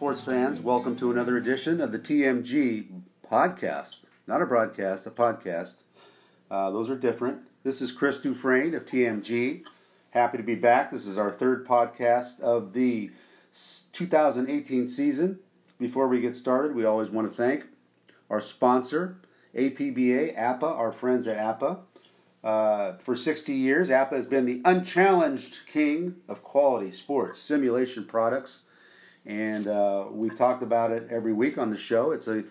Sports fans, welcome to another edition of the TMG podcast. Not a broadcast, a podcast. Uh, those are different. This is Chris Dufresne of TMG. Happy to be back. This is our third podcast of the 2018 season. Before we get started, we always want to thank our sponsor, APBA, APA, our friends at APBA. Uh, for 60 years, APBA has been the unchallenged king of quality sports simulation products and uh, we've talked about it every week on the show. It's a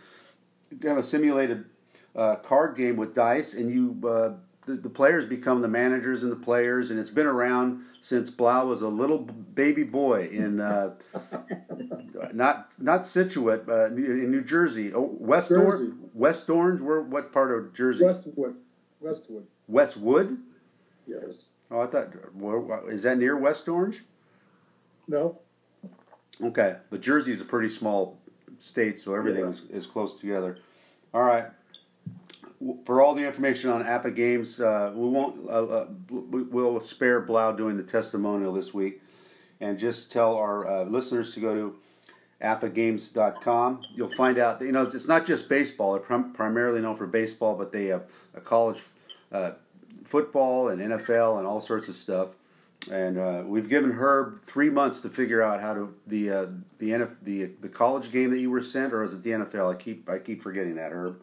kind of a simulated uh, card game with dice, and you uh, the, the, players become the managers and the players, and it's been around since Blau was a little baby boy in uh, not not Scituate, in New Jersey, oh, West Orange, West Orange. Where what part of Jersey? Westwood, Westwood. Westwood. Yes. Oh, I thought. Is that near West Orange? No. Okay, but Jersey is a pretty small state, so everything yeah. is, is close together. All right. For all the information on APBA games, uh, we won't. Uh, uh, we'll spare Blau doing the testimonial this week, and just tell our uh, listeners to go to apbagames.com. You'll find out. You know, it's not just baseball. They're prim- primarily known for baseball, but they have a college uh, football and NFL and all sorts of stuff and uh, we've given Herb three months to figure out how to the uh, the NF, the the college game that you were sent, or is it the NFL? I keep I keep forgetting that Herb.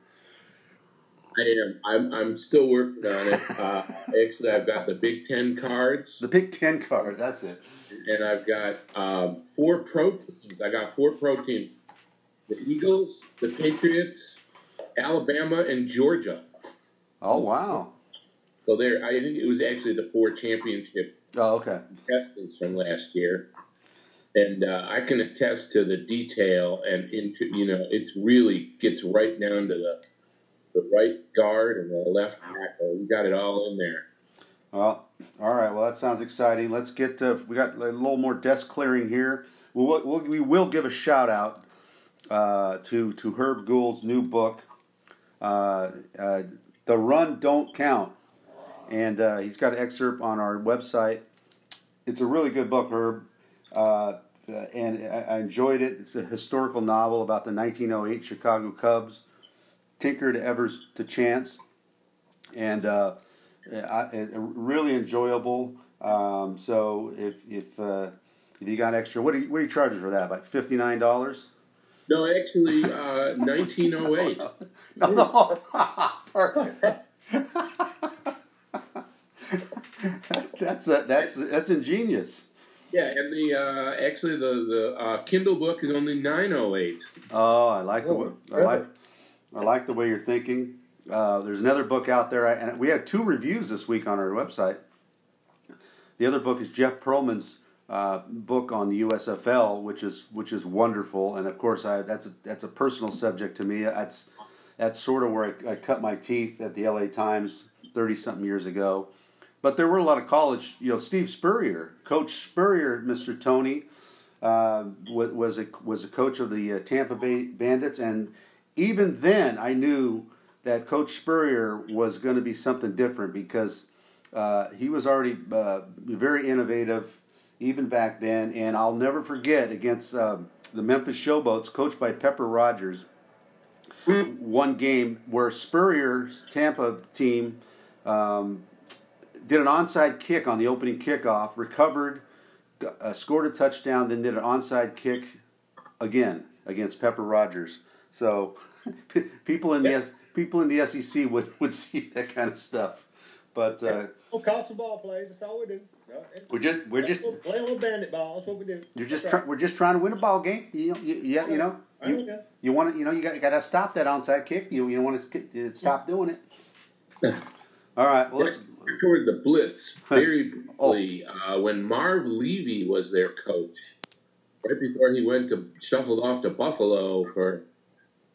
I am. I'm. I'm still working on it. Uh, actually, I've got the Big Ten cards. The Big Ten card. That's it. And I've got um, four pro teams. I got four pro teams: the Eagles, the Patriots, Alabama, and Georgia. Oh wow! So there, I think it was actually the four championship Oh, okay. Contestants from last year, and uh, I can attest to the detail and into you know it's really gets right down to the the right guard and the left tackle. We got it all in there. Well, all right. Well, that sounds exciting. Let's get to. We got a little more desk clearing here. We'll, we'll we will give a shout out uh, to to Herb Gould's new book, uh, uh, "The Run Don't Count." and uh, he's got an excerpt on our website. It's a really good book, Herb, uh, and I enjoyed it. It's a historical novel about the 1908 Chicago Cubs, Tinker to Evers to Chance, and uh, I, really enjoyable. Um, so if if uh, if you got extra, what are you, what are you charging for that? Like fifty nine dollars? No, actually, uh, nineteen oh eight. No, perfect. that's a, that's that's ingenious. Yeah, and the uh, actually the the uh, Kindle book is only nine oh eight. Oh, I like the way, I like I like the way you're thinking. Uh, there's another book out there, and we had two reviews this week on our website. The other book is Jeff Pearlman's uh, book on the USFL, which is which is wonderful, and of course, I, that's a, that's a personal subject to me. That's that's sort of where I, I cut my teeth at the LA Times thirty something years ago but there were a lot of college, you know, Steve Spurrier, Coach Spurrier, Mr. Tony, uh, was a was a coach of the uh, Tampa Bay Bandits, and even then, I knew that Coach Spurrier was going to be something different because uh, he was already uh, very innovative even back then. And I'll never forget against uh, the Memphis Showboats, coached by Pepper Rogers, one game where Spurrier's Tampa team. Um, did an onside kick on the opening kickoff, recovered, uh, scored a touchdown, then did an onside kick again against Pepper Rogers. So people in the people in the SEC would, would see that kind of stuff. But uh, we'll call some ball plays. That's all we do. We're just we're just play a little bandit ball. That's what we do. You're just try, we're just trying to win a ball game. You know, you, yeah, you know, you, you want to you know you got got to stop that onside kick. You you don't want to stop doing it. All right. Well, let's toward the Blitz very briefly oh. uh, when Marv Levy was their coach, right before he went to shuffled off to Buffalo for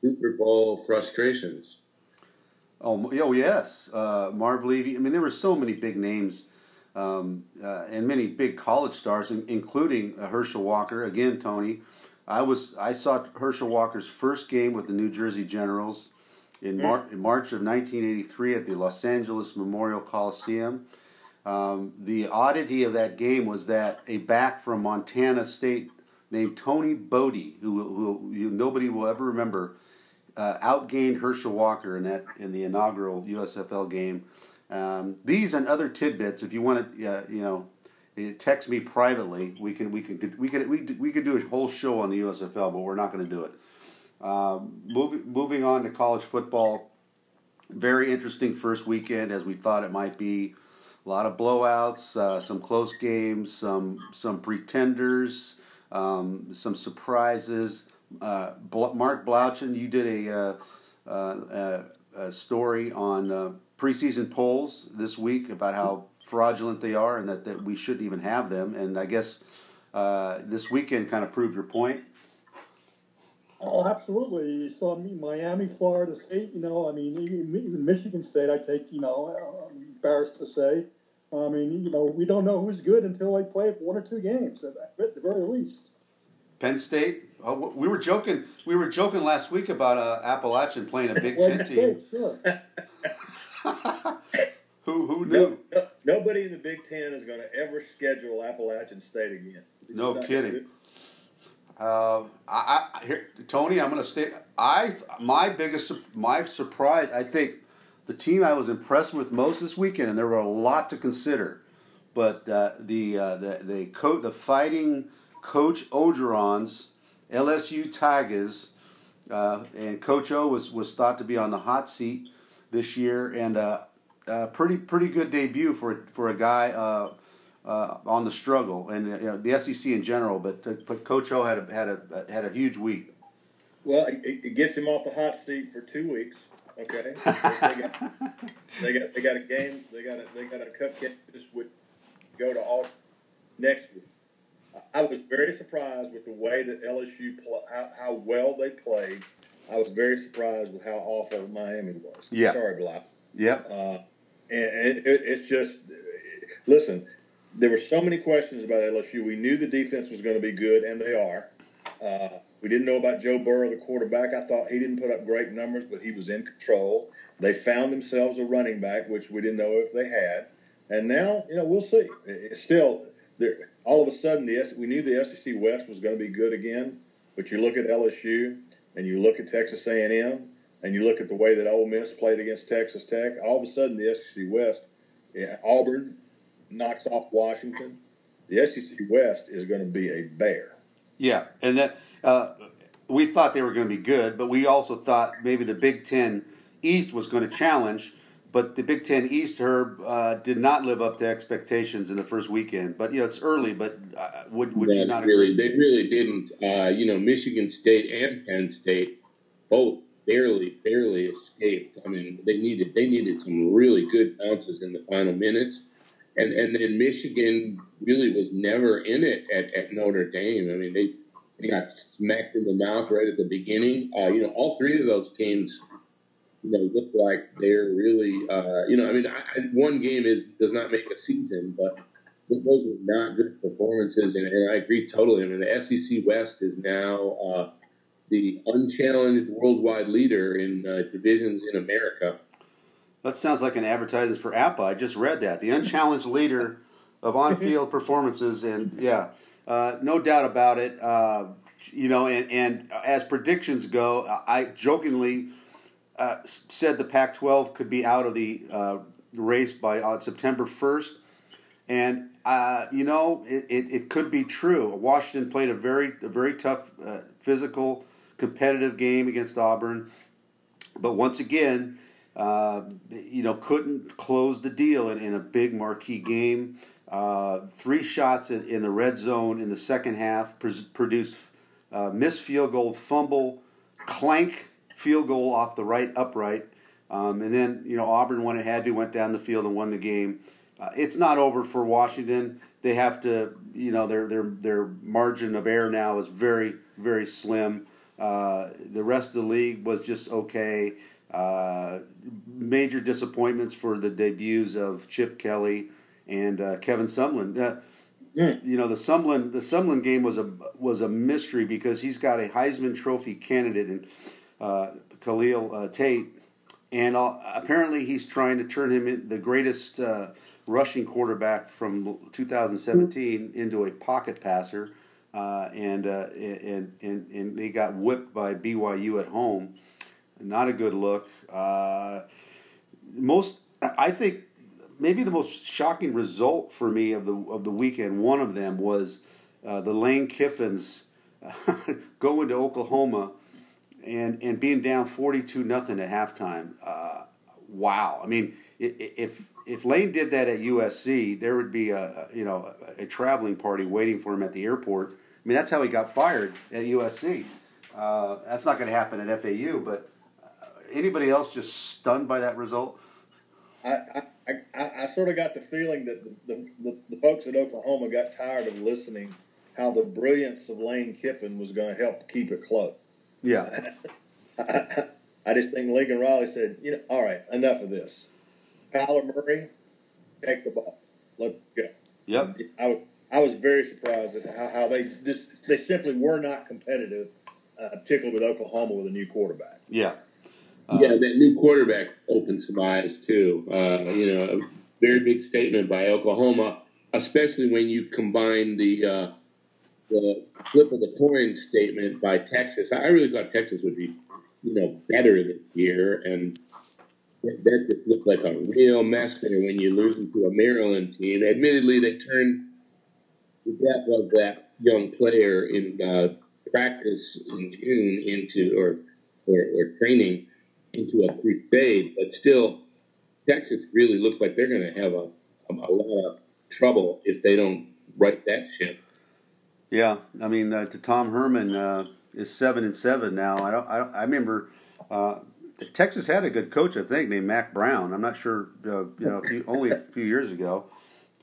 Super Bowl frustrations. Oh, oh yes, uh, Marv Levy. I mean, there were so many big names um, uh, and many big college stars, including uh, Herschel Walker. Again, Tony, I was I saw Herschel Walker's first game with the New Jersey Generals in, Mar- in March of 1983 at the Los Angeles Memorial Coliseum. Um, the oddity of that game was that a back from Montana State named Tony Boddie, who, who, who nobody will ever remember, uh, outgained Herschel Walker in that in the inaugural USFL game. Um, these and other tidbits, if you want to, uh, you know, eh, text me privately. We can we can we could we, we could do a whole show on the USFL, but we're not going to do it. Um, moving moving on to college football, very interesting first weekend as we thought it might be. A lot of blowouts, uh, some close games, some some pretenders, um, some surprises. Uh, Mark Blaudschun, you did a, uh, uh, a story on uh, preseason polls this week about how fraudulent they are and that, that we shouldn't even have them. And I guess uh, this weekend kind of proved your point. Oh, absolutely. So saw me, Miami, Florida State. You know, I mean, even Michigan State. I take. You know, I'm embarrassed to say. I mean, you know, we don't know who's good until they play one or two games at, at the very least. Penn State. Oh, we were joking. We were joking last week about uh, Appalachian playing a Big Ten team. Sure. who who knew? No, no, nobody in the Big Ten is going to ever schedule Appalachian State again. It's no kidding. Uh, I, I here, Tony, I'm going to stay. I my biggest my surprise. I think the team I was impressed with most this weekend, and there were a lot to consider. But uh, the uh, the the coach, the fighting Coach Orgeron's LSU Tigers, uh, and Coach O was was thought to be on the hot seat this year, and uh, a pretty pretty good debut for for a guy uh, on the struggle, and you know, the SEC in general. But uh, but Coach O had a had a had a huge week. Well, it, it gets him off the hot seat for two weeks. Okay, they, got, they got they got a game. They got a they got a cupcake this week. Go to all next week. I was very surprised with the way that LSU pl- how, how well they played. I was very surprised with how awful Miami was. Yeah. Sorry, Bly. Yep. Uh, and it, it, it's just listen. There were so many questions about LSU. We knew the defense was going to be good, and they are. Uh, we didn't know about Joe Burrow, the quarterback. I thought he didn't put up great numbers, but he was in control. They found themselves a running back, which we didn't know if they had. And now, you know, we'll see. It's still, all of a sudden, the we knew the SEC West was going to be good again. But you look at LSU and you look at Texas A&M and you look at the way that Ole Miss played against Texas Tech. All of a sudden, the SEC West, yeah, Auburn knocks off Washington. The SEC West is going to be a bear. Yeah, and that uh, we thought they were going to be good, but we also thought maybe the Big Ten East was going to challenge. But the Big Ten East, Herb, uh, did not live up to expectations in the first weekend. But you know, it's early. But uh, would would you not really? Agree? They really didn't. Uh, you know, Michigan State and Penn State both barely barely escaped. I mean, they needed they needed some really good bounces in the final minutes, and and then Michigan really was never in it at, at Notre Dame. I mean, they they got smacked in the mouth right at the beginning. Uh, you know, all three of those teams you know, look like they're really, uh, you know, I mean, I, one game is does not make a season, but those are not good performances, and, and I agree totally. I mean, the SEC West is now uh, the unchallenged worldwide leader in uh, divisions in America. That sounds like an advertisement for Apple. I just read that. The unchallenged leader of on-field performances, and yeah, uh, no doubt about it. Uh, you know, and, and as predictions go, I jokingly uh, said the Pac-12 could be out of the uh, race by uh, September 1st, and uh, you know it, it, it, could be true. Washington played a very a very tough, uh, physical, competitive game against Auburn, but once again, you know couldn't close the deal in, in a big marquee game. three shots in, in, the red zone in the second half produced missed field goal, fumble, clank field goal off the right upright. Um, and then, you know, Auburn, when it had to, went down the field and won the game. Uh, it's not over for Washington. They have to, you know, their their their margin of error now is very very slim. Uh, the rest of the league was just okay. Uh, major disappointments for the debuts of Chip Kelly and uh, Kevin Sumlin. Mm. You know, the Sumlin the Sumlin game was a was a mystery because he's got a Heisman Trophy candidate and uh, Khalil uh, Tate, and uh, apparently he's trying to turn him in the greatest uh, rushing quarterback from 2017 into a pocket passer. uh, and, uh, and and and they got whipped by BYU at home. Not a good look. Uh, most, I think, maybe the most shocking result for me of the of the weekend. One of them was uh, the Lane Kiffins going to Oklahoma and and being down forty two nothing at halftime. Uh, wow! I mean, if if Lane did that at USC, there would be a you know a traveling party waiting for him at the airport. I mean, that's how he got fired at USC. Uh, that's not going to happen at FAU. But anybody else just stunned by that result? I, I, I, I sort of got the feeling that the, the, the folks at Oklahoma got tired of listening how the brilliance of Lane Kiffin was going to help keep it close. Yeah. I, I just think Lincoln Riley said, you know, all right, enough of this. Kyler Murray, take the ball. Let's go. Yep. I was I was very surprised at how, how they just they simply were not competitive, uh, particularly with Oklahoma with a new quarterback. Yeah. Yeah, that new quarterback opened some eyes too. Uh, you know, a very big statement by Oklahoma, especially when you combine the uh, the flip of the coin statement by Texas. I really thought Texas would be, you know, better this year, and that just looked like a real mess there when you lose to a Maryland team. Admittedly, they turned the death of that young player in uh, practice in June into or, or, or training into a crusade, but still, Texas really looks like they're going to have a, a, lot of trouble if they don't right that ship. Yeah, I mean, uh, to Tom Herman uh, is seven and seven now. I don't. I, don't, I remember uh, Texas had a good coach, I think, named Mack Brown. I'm not sure. Uh, you know, a few, only a few years ago.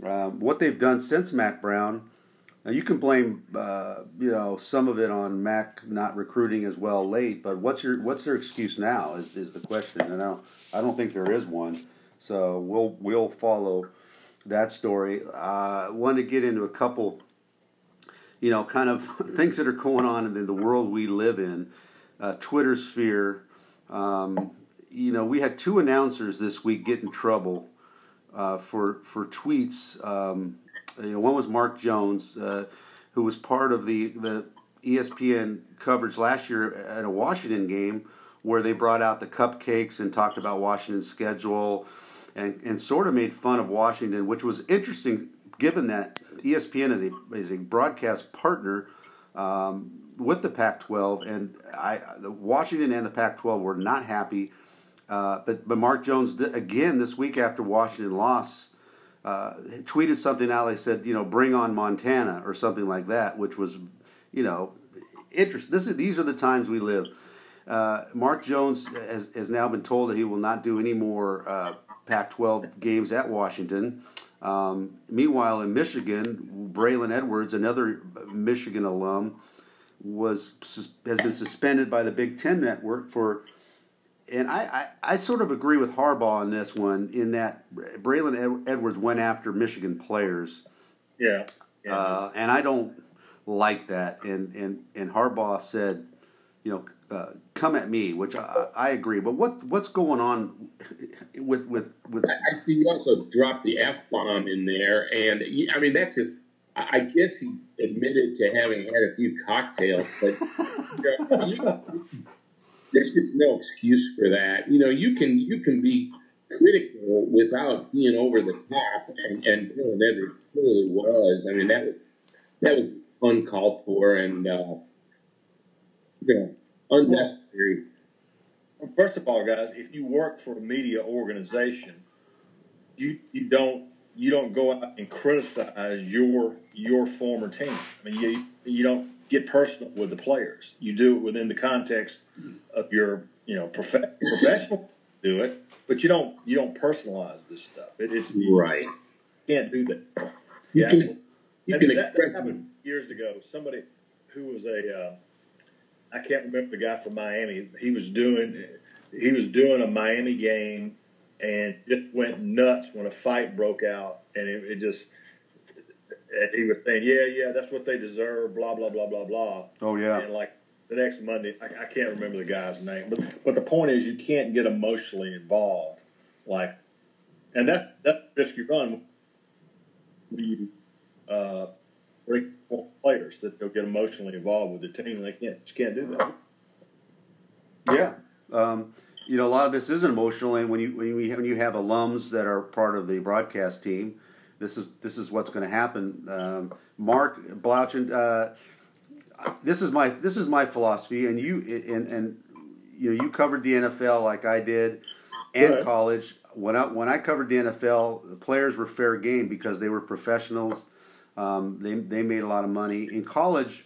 Um, what they've done since Mack Brown, now you can blame uh, you know some of it on Mack not recruiting as well late. But what's your what's their excuse now? Is is the question? And I don't, I don't think there is one. So we'll we'll follow that story. I uh, want to get into a couple you know, kind of things that are going on in the world we live in, uh, Twitter sphere. Um, you know, we had two announcers this week get in trouble uh, for for tweets. Um, you know, one was Mark Jones, uh, who was part of the the ESPN coverage last year at a Washington game where they brought out the cupcakes and talked about Washington's schedule and, and sort of made fun of Washington, which was interesting given that ESPN is a, is a broadcast partner um, with the Pac-12, and I, Washington and the Pac-12 were not happy. Uh, but but Mark Jones again this week after Washington lost uh, tweeted something out. They said you know bring on Montana or something like that, which was you know interesting. This is these are the times we live. Uh, Mark Jones has, has now been told that he will not do any more uh, Pac-12 games at Washington. Um, meanwhile, in Michigan, Braylon Edwards, another Michigan alum, was has been suspended by the Big Ten Network for. And I, I, I sort of agree with Harbaugh on this one in that Braylon Edwards went after Michigan players. Yeah. yeah. Uh, and I don't like that. And, and, and Harbaugh said, you know, uh, come at me, which I, I, agree. But what what's going on with with with? I see you also dropped the f bomb in there, and I mean that's just. I guess he admitted to having had a few cocktails, but you know, you, there's just no excuse for that. You know, you can you can be critical without being over the top, and and Dylan Edwards clearly was. I mean, that was that was uncalled for, and uh, know unnecessary. Well, first of all, guys, if you work for a media organization, you you don't you don't go out and criticize your your former team. I mean, you you don't get personal with the players. You do it within the context of your you know prof- professional do it, but you don't you don't personalize this stuff. It, it's right. You can't do that. You yeah, can, you can that, that happened years ago. Somebody who was a uh, I can't remember the guy from Miami. He was doing he was doing a Miami game and just went nuts when a fight broke out, and it, it just he was saying, yeah, yeah, that's what they deserve, blah blah blah blah blah. Oh yeah. And like the next Monday, I, I can't remember the guy's name, but but the point is, you can't get emotionally involved, like, and that that's risky run. You uh, bring players that they'll get emotionally involved with the team. They can't just can't do that. Yeah. Um, you know, a lot of this is emotional, and when you when you when you have alums that are part of the broadcast team, this is this is what's going to happen. Um, Mark Blaudschun, uh, this is my this is my philosophy, and you and and you know you covered the NFL like I did, and right. college. When I when I covered the NFL, the players were fair game because they were professionals. Um, they they made a lot of money in college.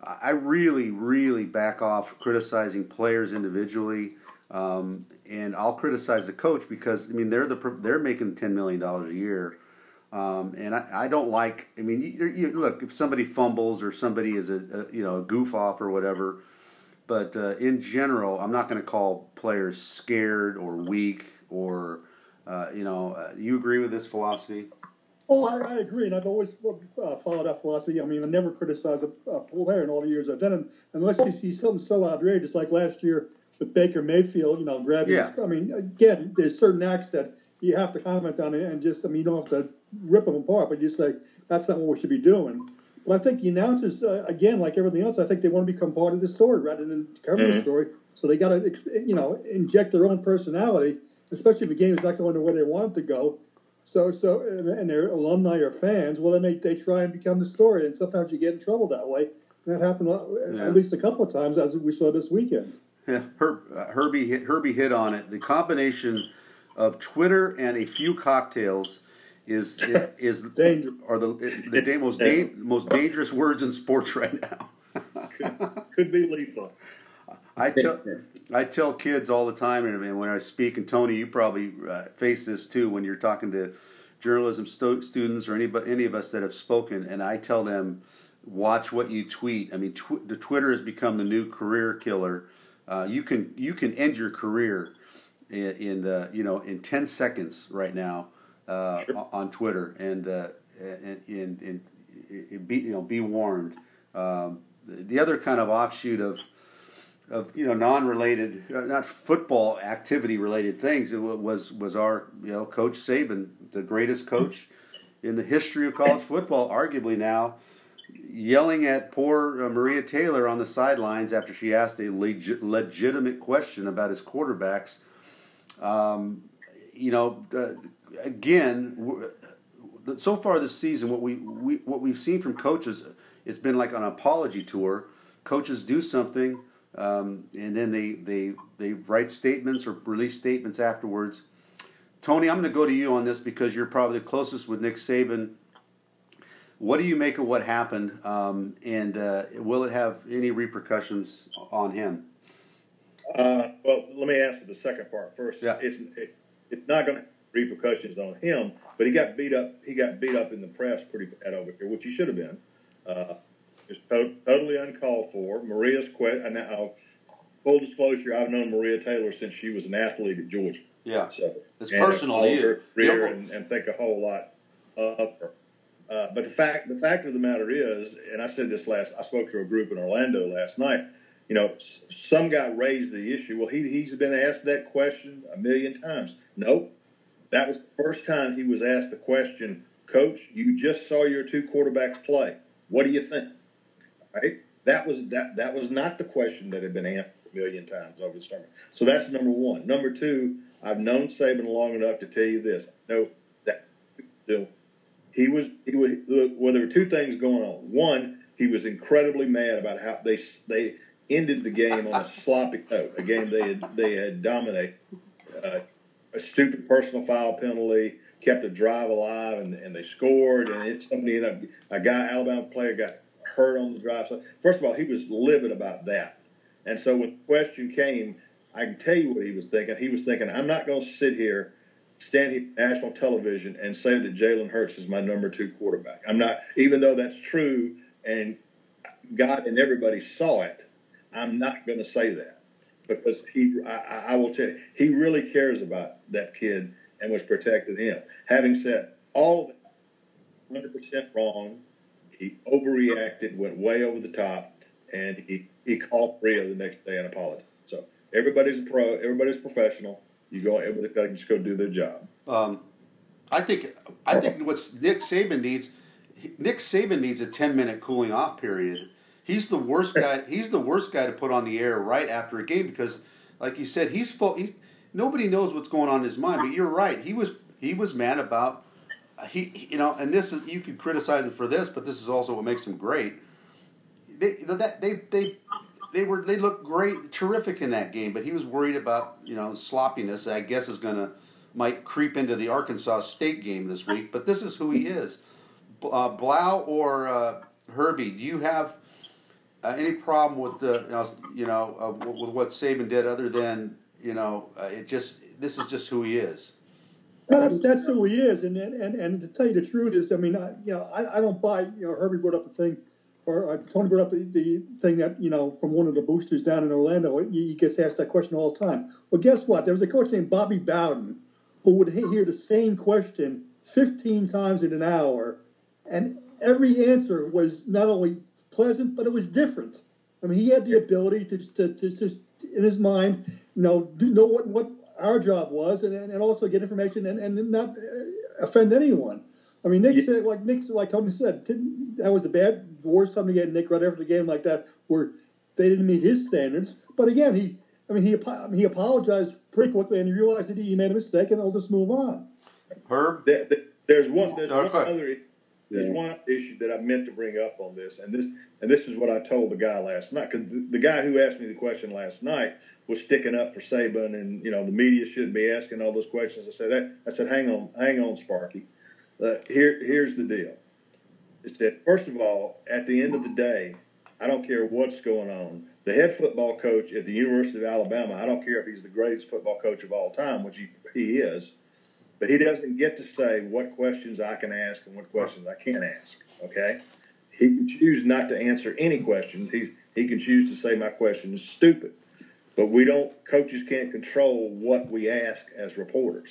I really really back off criticizing players individually. Um, and I'll criticize the coach because I mean they're the they're making ten million dollars a year, um, and I, I don't like. I mean, you, you, look if somebody fumbles or somebody is a, a you know a goof off or whatever, but uh, in general, I'm not going to call players scared or weak or uh, you know. Uh, you agree with this philosophy? Oh, I, I agree, and I've always uh, followed that philosophy. I mean, I never criticize a, a player in all the years I've done it, unless you see something so outrageous, like last year with Baker Mayfield, you know, grabbing. Yeah. I mean, again, there's certain acts that you have to comment on it and just, I mean, you don't have to rip them apart, but you say that's not what we should be doing. But I think the announcers, uh, again, like everything else, I think they want to become part of the story rather than cover mm-hmm. the story. So they got to, you know, inject their own personality, especially if the game is not going the way they want it to go. So, so, and their alumni or fans, well, then they, they try and become the story, and sometimes you get in trouble that way. that happened uh, yeah. at least a couple of times, as we saw this weekend. Yeah, Her, uh, Herbie hit, Herbie hit on it. The combination of Twitter and a few cocktails is is, is are the the most da- most dangerous words in sports right now. could, could, be lethal. I tell I tell kids all the time, and when I speak, and Tony, you probably uh, face this too when you're talking to journalism sto- students or anybody, any of us that have spoken, and I tell them, watch what you tweet. I mean, tw- the Twitter has become the new career killer uh, you can you can end your career in, in uh, you know in ten seconds right now uh, sure. on Twitter, and uh, and, and, and, be you know be warned. Um, the other kind of offshoot of of you know non-related, uh, not football activity related things. Was was our you know Coach Saban, the greatest coach in the history of college football, arguably now yelling at poor uh, Maria Taylor on the sidelines after she asked a leg- legitimate question about his quarterbacks. Um, you know, uh, again, so far this season, what we, we what we've seen from coaches it's been like an apology tour. Coaches do something, um, and then they, they they write statements or release statements afterwards. Tony, I'm going to go to you on this because you're probably the closest with Nick Saban what do you make of what happened, um, and uh, will it have any repercussions on him? Uh, well, let me answer the second part first. Yeah. It's, it, it's not going to repercussions on him, but he got beat up. He got beat up in the press pretty bad over here, which he should have been. Uh, it's to- totally uncalled for. Maria's quit. And now, full disclosure, I've known Maria Taylor since she was an athlete at Georgia. Yeah, so it's personal to you. Her and, and think a whole lot of her. Uh, but the fact the fact of the matter is, and I said this last, I spoke to a group in Orlando last night. You know, some guy raised the issue. Well, he he's been asked that question a million times. Nope, that was the first time he was asked the question. Coach, you just saw your two quarterbacks play. What do you think? Right? That was that that was not the question that had been asked a million times over the summer. So that's number one. Number two, I've known Saban long enough to tell you this. No, that he was he was well. There were two things going on. One, he was incredibly mad about how they they ended the game on a sloppy note, a game they had they had dominated. Uh, a stupid personal foul penalty kept a drive alive, and, and they scored. And it, somebody ended up a guy Alabama player got hurt on the drive. So first of all, he was livid about that. And so when the question came, I can tell you what he was thinking. He was thinking, I'm not going to sit here stand here national television and say that Jalen Hurts is my number two quarterback. I'm not, even though that's true and God and everybody saw it, I'm not going to say that because he, I, I, will tell you, he really cares about that kid and was protecting him. Having said all of it, 100% wrong, he overreacted, went way over the top, and he, he called Maria the next day and apologized. So everybody's a pro, everybody's professional. You go, everybody just go do their job. Um, I think I think what Nick Saban needs, Nick Saban needs a ten minute cooling off period. He's the worst guy. He's the worst guy to put on the air right after a game because, like you said, he's full. He, nobody knows what's going on in his mind. But you're right. He was he was mad about he you know, and this is you could criticize him for this, but this is also what makes him great. They you know, that they they they were they looked great, terrific in that game, but he was worried about you know sloppiness. I guess is to might creep into the Arkansas State game this week. But this is who he is. Uh, Blau or uh, Herbie, do you have uh, any problem with the you know uh, with what Saban did, other than you know uh, it just this is just who he is. That's that's who he is, and and and to tell you the truth is, I mean, I, you know, I, I don't buy. You know, Herbie brought up the thing, or uh, Tony brought up the, the thing that you know from one of the boosters down in Orlando. He, he gets asked that question all the time. Well, guess what? There was a coach named Bobby Bowden who would hear the same question 15 times in an hour, and every answer was not only pleasant, but it was different. I mean, he had the ability to to, to just in his mind, you know, do know what what our job was, and, and also get information and, and not uh, offend anyone. I mean, Nick yeah. said, like Nick, like Tony said, that was the bad, worst time to get Nick right after the game like that, where they didn't meet his standards. But again, he, I mean, he he apologized pretty quickly, and he realized that he made a mistake, and they'll just move on. Herb, there, there's one, there's okay. one other, there's one issue that I meant to bring up on this, and this, and this is what I told the guy last night, because the, the guy who asked me the question last night was sticking up for Saban, and you know the media shouldn't be asking all those questions. I said, I said, hang on, hang on, Sparky. Uh, here, here's the deal. Is that first of all, at the end of the day, I don't care what's going on. The head football coach at the University of Alabama, I don't care if he's the greatest football coach of all time, which he, he is, but he doesn't get to say what questions I can ask and what questions I can't ask. Okay, he can choose not to answer any questions. He he can choose to say my question is stupid. But we don't, coaches can't control what we ask as reporters.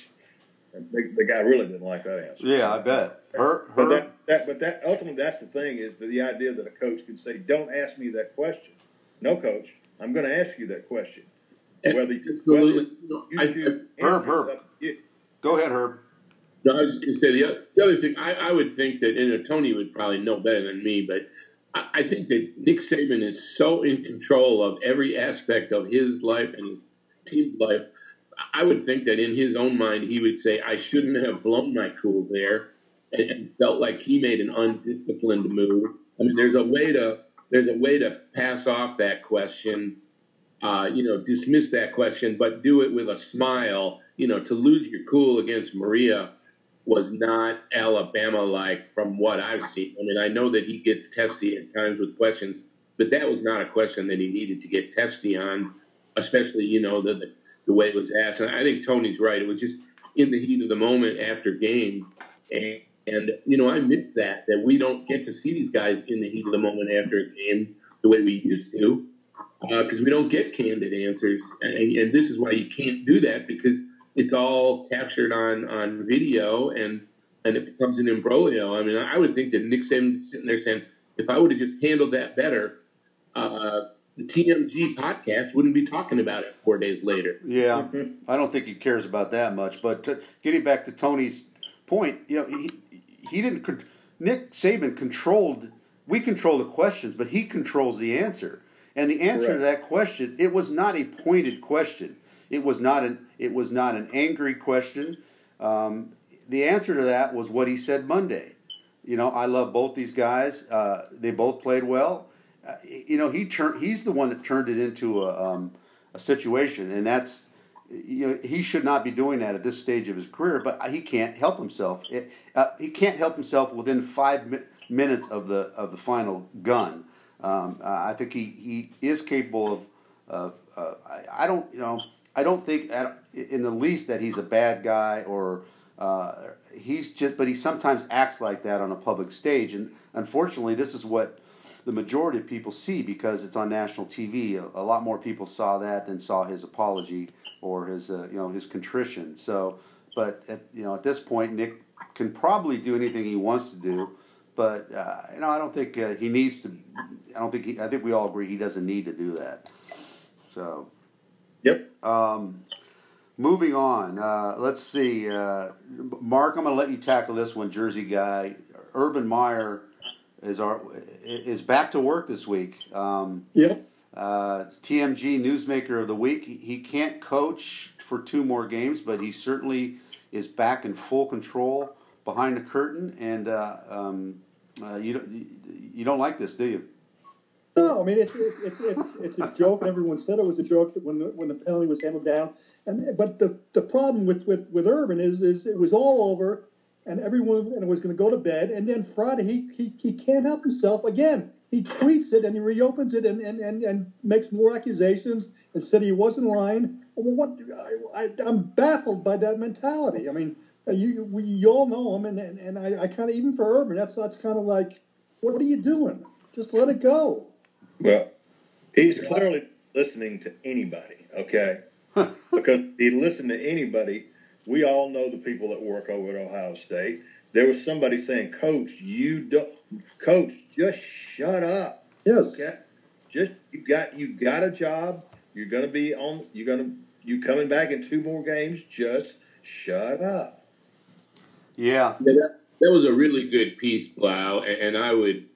The, the, guy really didn't like that answer. Yeah, I bet. Her, her. But that, that, but that ultimately, that's the thing is the idea that a coach can say, "Don't ask me that question." No, coach, I'm going to ask you that question. Whether, whether you I, Herb, Herb. Go ahead, Herb. No, I was going to say the, the other thing. I, I would think that, and Tony would probably know better than me, but I think that Nick Saban is so in control of every aspect of his life and his team's life. I would think that in his own mind, he would say, I shouldn't have blown my cool there and, and felt like he made an undisciplined move. I mean, there's a way to there's a way to pass off that question, uh, you know, dismiss that question, but do it with a smile. You know, to lose your cool against Maria was not Alabama like from what I've seen. I mean, I know that he gets testy at times with questions, but that was not a question that he needed to get testy on, especially, you know, the, the way it was asked. And I think Tony's right. It was just in the heat of the moment after game. And, and and, you know, I miss that, that we don't get to see these guys in the heat of the moment after a game the way we used to, because uh, we don't get candid answers. And, and this is why you can't do that, because – it's all captured on on video and and it becomes an imbroglio. I mean, I would think that Nick Saban sitting there saying, if I would have just handled that better, uh, the TMG podcast wouldn't be talking about it four days later. Yeah, mm-hmm. I don't think he cares about that much. But to, getting back to Tony's point, you know, he, he didn't. Nick Saban controlled. We control the questions, but he controls the answer. And the answer Correct. to that question, it was not a pointed question. It was not an it was not an angry question. Um, the answer to that was what he said Monday. You know, I love both these guys. Uh, they both played well. Uh, you know, he turned. He's the one that turned it into a, um, a situation, and that's you know he should not be doing that at this stage of his career. But he can't help himself. It, uh, he can't help himself within five mi- minutes of the of the final gun. Um, I think he, he is capable of. Uh, I, I don't you know I don't think at, in the least that he's a bad guy or uh, he's just, but he sometimes acts like that on a public stage, and unfortunately, this is what the majority of people see because it's on national TV. A, a lot more people saw that than saw his apology or his, uh, you know, his contrition. So, but at, you know, at this point, Nick can probably do anything he wants to do, but uh, you know, I don't think uh, he needs to. I don't think he, I think we all agree he doesn't need to do that. So. Yep. Um, moving on. Uh, let's see. Uh, Mark, I'm going to let you tackle this one, Jersey guy. Urban Meyer is our is back to work this week. Um, Yep. uh, TMG Newsmaker of the Week. He- He can't coach for two more games, but he certainly is back in full control behind the curtain. And uh, um, uh, you don't you- you don't like this, do you? No, I mean it's it's, it's it's a joke, everyone said it was a joke when the, when the penalty was handed down. And but the the problem with with with Urban is is it was all over, and everyone and was going to go to bed. And then Friday he, he he can't help himself again. He tweets it and he reopens it and and, and, and makes more accusations and said he wasn't lying. Well, what I, I I'm baffled by that mentality. I mean, you we you all know him, and and, and I, I kind of even for Urban, that's that's kind of like, what are you doing? Just let it go. Well, he's clearly listening to anybody, okay? because if he listened to anybody, we all know the people that work over at Ohio State. There was somebody saying, "Coach, you don't, Coach, just shut up." Yes. Okay, just you got you got a job. You're gonna be on. You're gonna you coming back in two more games. Just shut up. Yeah, Yeah, that, that was a really good piece, Blau, and, and I would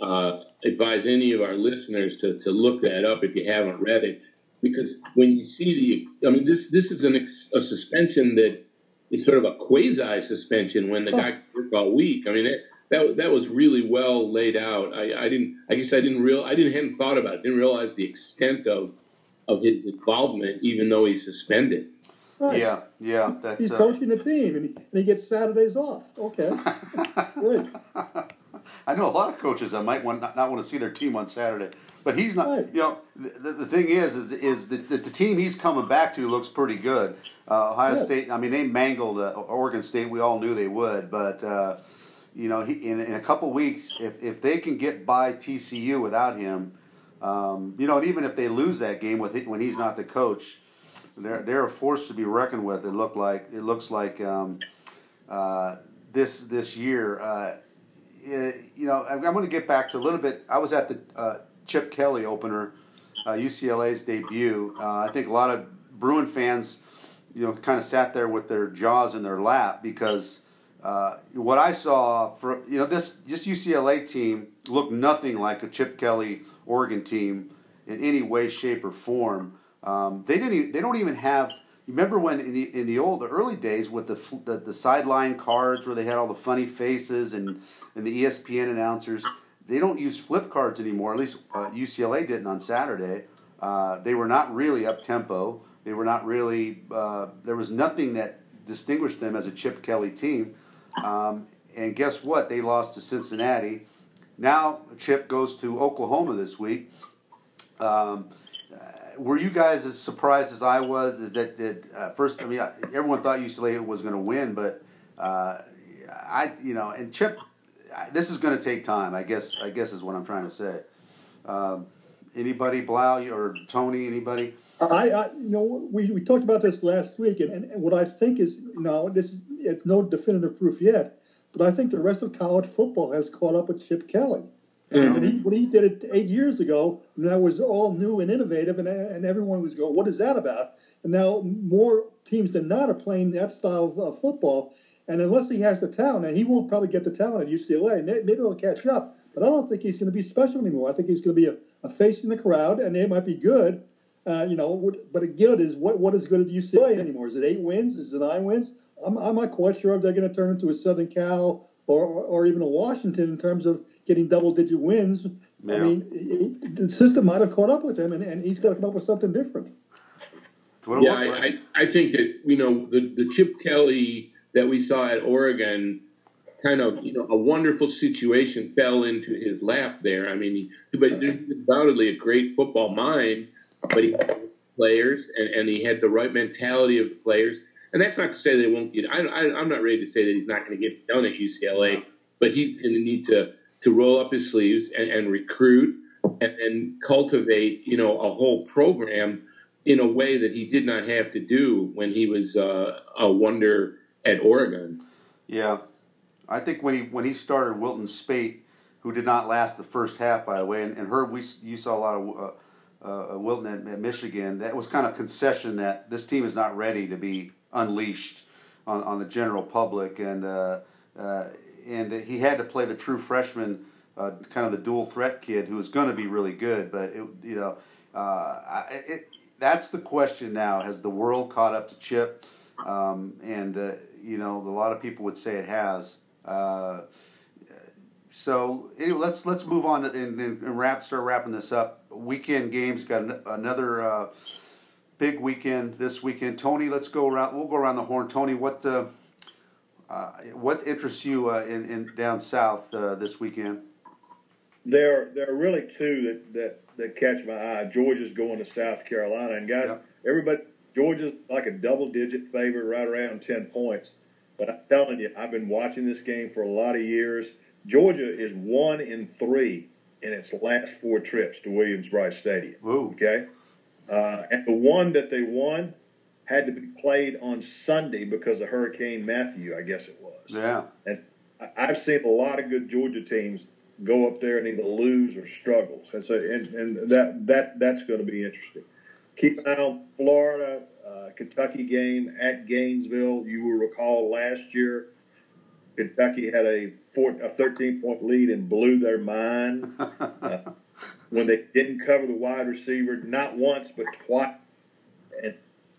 uh, advise any of our listeners to, to look that up if you haven't read it, because when you see the, I mean, this this is an ex, a suspension that is sort of a quasi suspension when the guy can work all week. I mean, that, that that was really well laid out. I, I didn't, I guess I didn't real, I didn't hadn't thought about it, didn't realize the extent of of his involvement, even though he's suspended. Right. yeah, yeah. That's He's uh, coaching the team, and he, and he gets Saturdays off. Okay, great. I know a lot of coaches that might want not, not want to see their team on Saturday, but he's not. Right. You know, the, the thing is, is, is that the, the team he's coming back to looks pretty good. Uh, Ohio Yeah. State. I mean, they mangled uh, Oregon State. We all knew they would, but uh, you know, he, in, in a couple weeks, if if they can get by TCU without him, um, you know, and even if they lose that game with it, when he's not the coach, they're they're a force to be reckoned with. It look like it looks like um, uh, this this year. Uh, you know, I'm, going to get back to a little bit. I was at the uh, Chip Kelly opener, uh, UCLA's debut. Uh, I think a lot of Bruin fans, you know, kind of sat there with their jaws in their lap because uh, what I saw for you know this this UCLA team looked nothing like a Chip Kelly Oregon team in any way, shape, or form. Um, they didn't. e- They don't even have. Remember when in the in the old the early days with the the, the sideline cards where they had all the funny faces and and the ESPN announcers. They don't use flip cards anymore. At least uh, UCLA didn't on Saturday. Uh, they were not really up tempo. They were not really. Uh, there was nothing that distinguished them as a Chip Kelly team. Um, and guess what? They lost to Cincinnati. Now Chip goes to Oklahoma this week. Um, were you guys as surprised as I was? Is that that uh, first? I mean, everyone thought UCLA was going to win, but uh, I, you know, and Chip, I- this is going to take time. I guess. I guess is what I'm trying to say. Um, anybody, Blau or Tony? Anybody? I, I, you know, we, we talked about this last week, and, and what I think is, you know, this is it's no definitive proof yet, but I think the rest of college football has caught up with Chip Kelly. And when he, when he did it eight years ago, and that was all new and innovative, and, and everyone was going, "What is that about?" And now more teams than not are playing that style of football. And unless he has the talent, and he will probably get the talent at UCLA, may- maybe he'll catch up. But I don't think he's going to be special anymore. I think he's going to be a, a face in the crowd, and they might be good. Uh, you know, what- but good is what what is good at UCLA anymore? Is it eight wins? Is it nine wins? I'm, I'm not quite sure if they're going to turn into a Southern Cal or, or, or even a Washington in terms of getting double digit wins. I mean, it, it- the system might have caught up with him, and, and he's got to come up with something different. That's what it Yeah, I, like. I, I think that you know the the Chip Kelly that we saw at Oregon, kind of you know a wonderful situation fell into his lap there. I mean, he, but he's undoubtedly a great football mind, but he had players and, and he had the right mentality of the players. And that's not to say they won't get. I, I, I'm not ready to say that he's not going to get done at UCLA, but he's going to need to to roll up his sleeves and, and recruit and, and cultivate you know a whole program in a way that he did not have to do when he was uh, a wonder at Oregon. Yeah, I think when he when he started Wilton Speight, who did not last the first half, by the way, and, and Herb, we you saw a lot of uh, uh, Wilton at, at Michigan. That was kind of concession that this team is not ready to be unleashed on, on the general public, and uh, uh, and he had to play the true freshman, uh, kind of the dual threat kid who was going to be really good. But it, you know, uh, it, that's the question now. Has the world caught up to Chip? Um, and uh, you know, a lot of people would say it has. So anyway, let's let's move on and, and, wrap start wrapping this up. Weekend games got an, another uh, big weekend this weekend. Tony, let's go around. We'll go around the horn. Tony, what uh, uh, what interests you uh, in, in down south uh, this weekend? There, there are really two that, that, that catch my eye. Georgia's going to South Carolina, and guys, yep. everybody, Georgia's like a double-digit favorite, right around ten points. But I'm telling you, I've been watching this game for a lot of years. Georgia is one in three in its last four trips to Williams-Brice Stadium. Ooh. Okay, uh, and the one that they won had to be played on Sunday because of Hurricane Matthew, I guess it was. Yeah. And I've seen a lot of good Georgia teams go up there and either lose or struggle. And so, and, and that that that's going to be interesting. Keep an eye on Florida, uh, Kentucky game at Gainesville. You will recall last year, Kentucky had a four, a 13 point lead and blew their mind uh, when they didn't cover the wide receiver not once but twice. And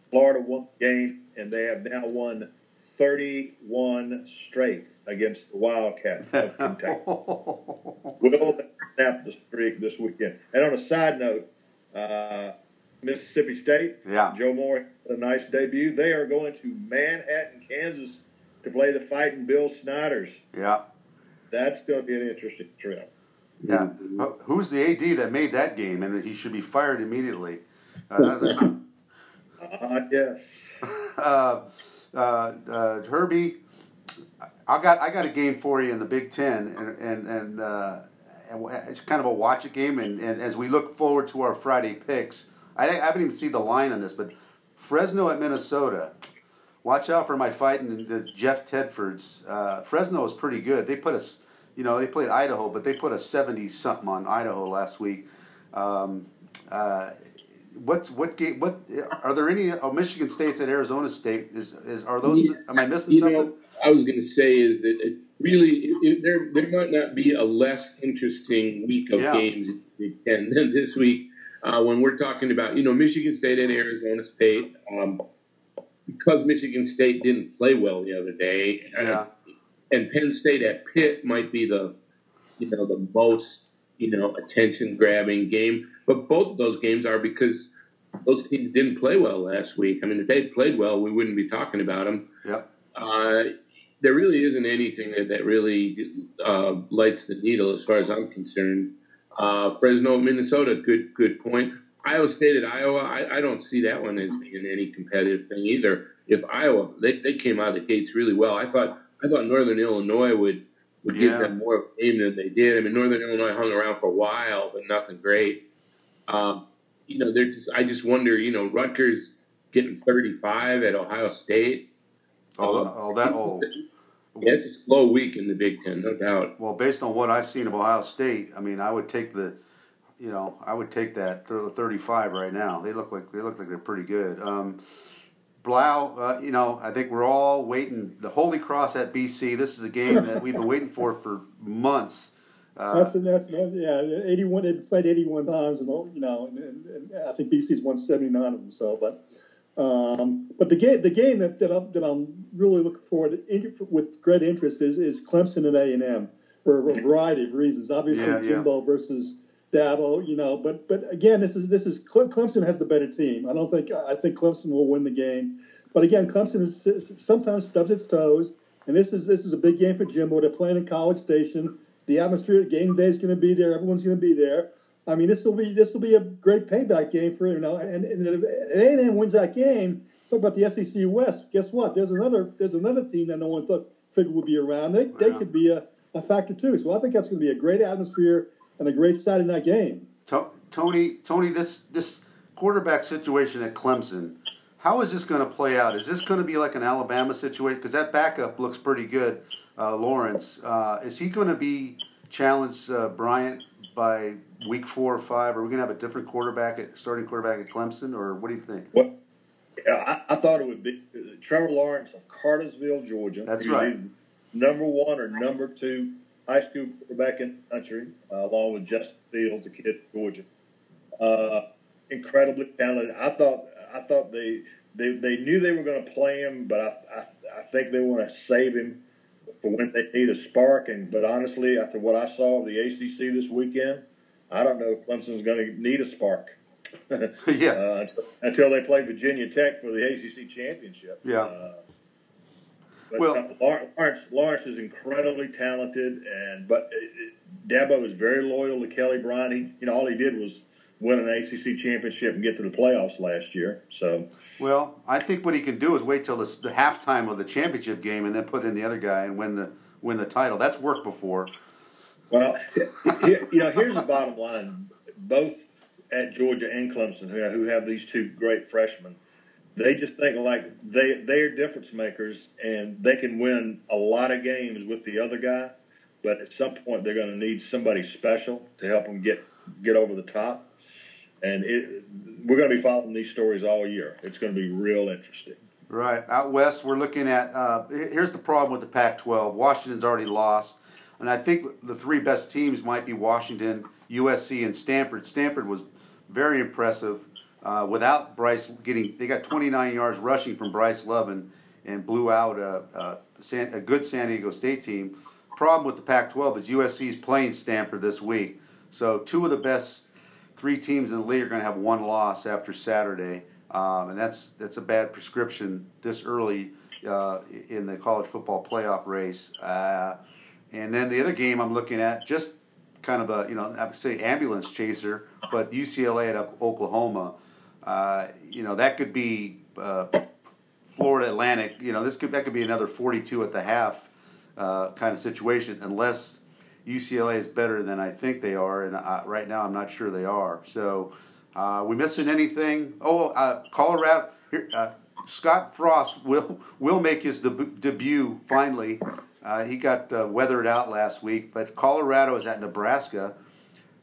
Florida won the game, and they have now won 31 straight against the Wildcats of Kentucky. Will snap the streak this weekend. And on a side note, uh, Mississippi State, yeah. Joe Moore had a nice debut. They are going to Manhattan, Kansas to play the fighting Bill Snyders. Yeah. That's going to be an interesting trip. Yeah. Who's the AD that made that game? And he should be fired immediately. Uh, uh, yes. uh, uh, uh, Herbie, I got I got a game for you in the Big Ten, and and and, uh, and it's kind of a watch it game. And, and as we look forward to our Friday picks, I, I haven't even seen the line on this, but Fresno at Minnesota. Watch out for my fighting the Jeff Tedfords. Uh, Fresno is pretty good. They put us, you know, they played Idaho, but they put a seventy something on Idaho last week. Um, uh, what's what game? What are there any oh, Michigan State's at Arizona State? Is is are those? Am I missing you something? Know, I was going to say is that it really it, there there might not be a less interesting week of yeah. games than this week uh, when we're talking about you know Michigan State and Arizona State. Um, because Michigan State didn't play well the other day, yeah. And Penn State at Pitt might be the you know the most you know attention grabbing game. But both of those games are because those teams didn't play well last week. I mean, if they played well, we wouldn't be talking about them. Yep. Uh, there really isn't anything that, that really uh, lights the needle as far as I'm concerned. Uh, Fresno, Minnesota, good good point. Iowa State at Iowa, I, I, don't see that one as being any competitive thing either. If Iowa, they, they came out of the gates really well. I thought I thought Northern Illinois would would give them more of a game than they did. I mean, Northern Illinois hung around for a while, but nothing great. Um, you know, they're just. I just wonder. You know, Rutgers getting 35 at Ohio State. Oh, um, oh that oh. Yeah, it's a slow week in the Big Ten, no doubt. Well, based on what I've seen of Ohio State, I mean, I would take the, you know, I would take that 35 right now. They look like they look like they're pretty good. Um, Blau, uh, you know, I think we're all waiting. The Holy Cross at BC. This is a game that we've been waiting for for months. Uh, that's that's yeah, eighty-one. They played eighty-one times, and you know, and, and, and I think BC's won seventy-nine of them. So, but um, but the game the game that, that I'm that I'm really looking forward to with great interest is is Clemson and A and M for a variety of reasons. Obviously, yeah, Jimbo yeah. versus Dabo, you know, but but again, this is this is Clemson has the better team. I don't think I think Clemson will win the game, but again, Clemson is sometimes stubs its toes, and this is this is a big game for Jimbo. They're playing in College Station. The atmosphere at game day is going to be there. Everyone's going to be there. I mean, this will be this will be a great payback game for you know. And, and if A&M wins that game, talk about the SEC West. Guess what? There's another there's another team that no one thought figured would be around. They wow. they could be a, a factor too. So I think that's going to be a great atmosphere and a great side in that game. Tony, Tony, this this quarterback situation at Clemson. How is this going to play out? Is this going to be like an Alabama situation? Because that backup looks pretty good uh, Lawrence. Uh, is he going to be challenged, uh, Bryant, by week four or five? Are we going to have a different quarterback at starting quarterback at Clemson, or what do you think? Well, I, I thought it would be Trevor Lawrence of Cartersville, Georgia. That's right. number one or number two high school quarterback in the country, uh, along with Justin Fields, a kid at Georgia. Uh, incredibly talented. I thought I thought they they, they knew they were going to play him, but I, I I think they want to save him for when they need a spark. And but honestly, after what I saw of the ACC this weekend, I don't know if Clemson's going to need a spark. yeah. Uh, until they play Virginia Tech for the ACC championship. Yeah. Uh, but Well- uh, Lawrence, Lawrence is incredibly talented, and but it, it, Dabo is very loyal to Kelly Bryant. He, you know, all he did was win an ACC championship and get to the playoffs last year. So Well, I think what he can do is wait till the, the halftime of the championship game and then put in the other guy and win the win the title. That's worked before. Well, you know, here's the bottom line: both at Georgia and Clemson, who, who have these two great freshmen, they just think like they they are difference makers, and they can win a lot of games with the other guy. But at some point, they're going to need somebody special to help them get get over the top. And it, we're going to be following these stories all year. It's going to be real interesting. Right. Out west, we're looking at. Uh, here's the problem with the Pac 12 Washington's already lost. And I think the three best teams might be Washington, USC, and Stanford. Stanford was very impressive uh, without Bryce getting. They got 29 yards rushing from Bryce Love and, blew out a, a, a good San Diego State team. Problem with the Pac 12 is USC is playing Stanford this week. So two of the best three teams in the league are going to have one loss after Saturday, um, and that's that's a bad prescription this early uh, in the college football playoff race. Uh, and then the other game I'm looking at, just kind of a you know I would say ambulance chaser, but UCLA at Oklahoma. Uh, you know that could be uh, Florida Atlantic. You know this could that could be another 42 at the half uh, kind of situation, unless UCLA is better than I think they are, and I, right now I'm not sure they are. So, uh, we missing anything? Oh, uh, Colorado. Here, Scott Frost will will make his deb- debut finally. He got weathered out last week, but Colorado is at Nebraska.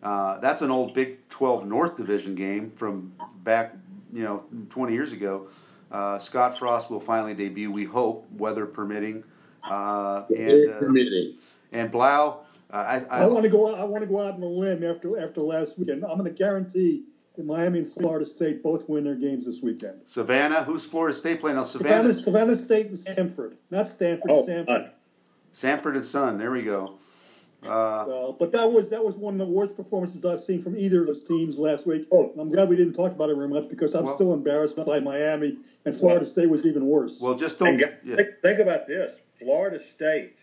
Uh, that's an old Big 12 North Division game from back, you know, 20 years ago. Uh, Scott Frost will finally debut. We hope, weather permitting. Uh, and uh, permitting. and Blau, uh, I, I, I want to go. out- I want to go out on a limb after after last weekend. I'm going to guarantee that Miami and Florida State both win their games this weekend. Savannah. Who's Florida State playing now? Savannah, Savannah, Savannah State and Stanford, not Stanford. Oh, Stanford. uh, Sanford and Son. There we go. Uh, Uh, but that was that was one of the worst performances I've seen from either of those teams last week. Oh. I'm glad we didn't talk about it very much because I'm Well- still embarrassed by Miami and Florida State was even worse. well, just don't. guys, Yeah. think, think about this: Florida State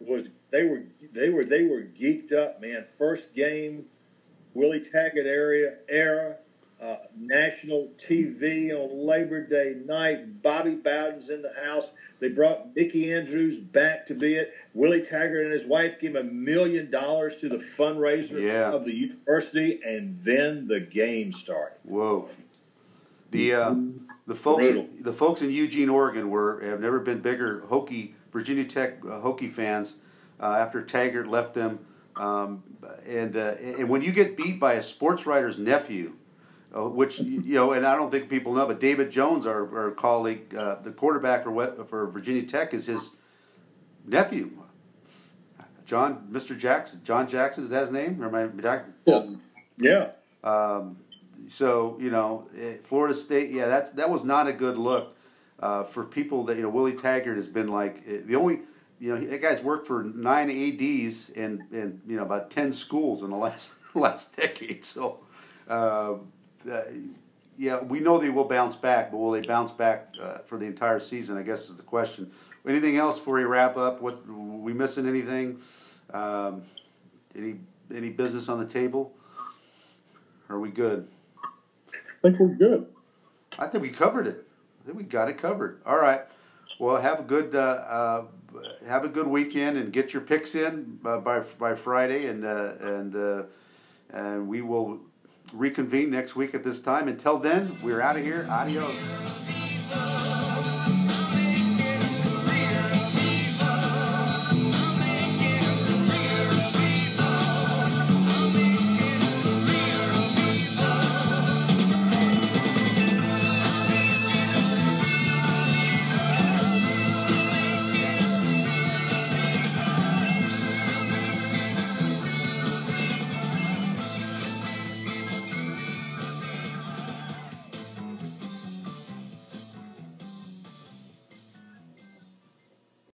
was they were they were they were geeked up, man. First game, Willie Taggart area era, uh, national TV on Labor Day night. Bobby Bowden's in the house. They brought Mickey Andrews back to be it. Willie Taggart and his wife gave a million dollars to the fundraiser Yeah. of the university, and then the game started. Whoa. The uh, the folks Brutal. the folks in Eugene, Oregon, were have never been bigger Hokie Virginia Tech uh, Hokie fans uh, after Taggart left them. Um, and uh, and when you get beat by a sports writer's nephew, uh, which you know, and I don't think people know, but David Jones, our, our colleague, uh, the quarterback for West, for Virginia Tech, is his nephew. John, Mr. Jackson, John Jackson is that his name? Or am I Jack- Yeah. um, so you know, eh, Florida State, yeah, that's that was not a good look uh, for people that you know. Willie Taggart has been like eh, the only, you know, that guy's worked for nine ads and and you know about ten schools in the last last decade. So, uh, uh, yeah, we know they will bounce back, but will they bounce back uh, for the entire season? I guess is the question. Anything else before we wrap up? What we missing? Anything? Um, any any business on the table? Are we good? I think we're good. I think we covered it. I think we got it covered. All right. Well, have a good uh, uh, have a good weekend and get your picks in uh, by by Friday, and uh, and uh, and we will reconvene next week at this time. Until then, we're out of here. Adios.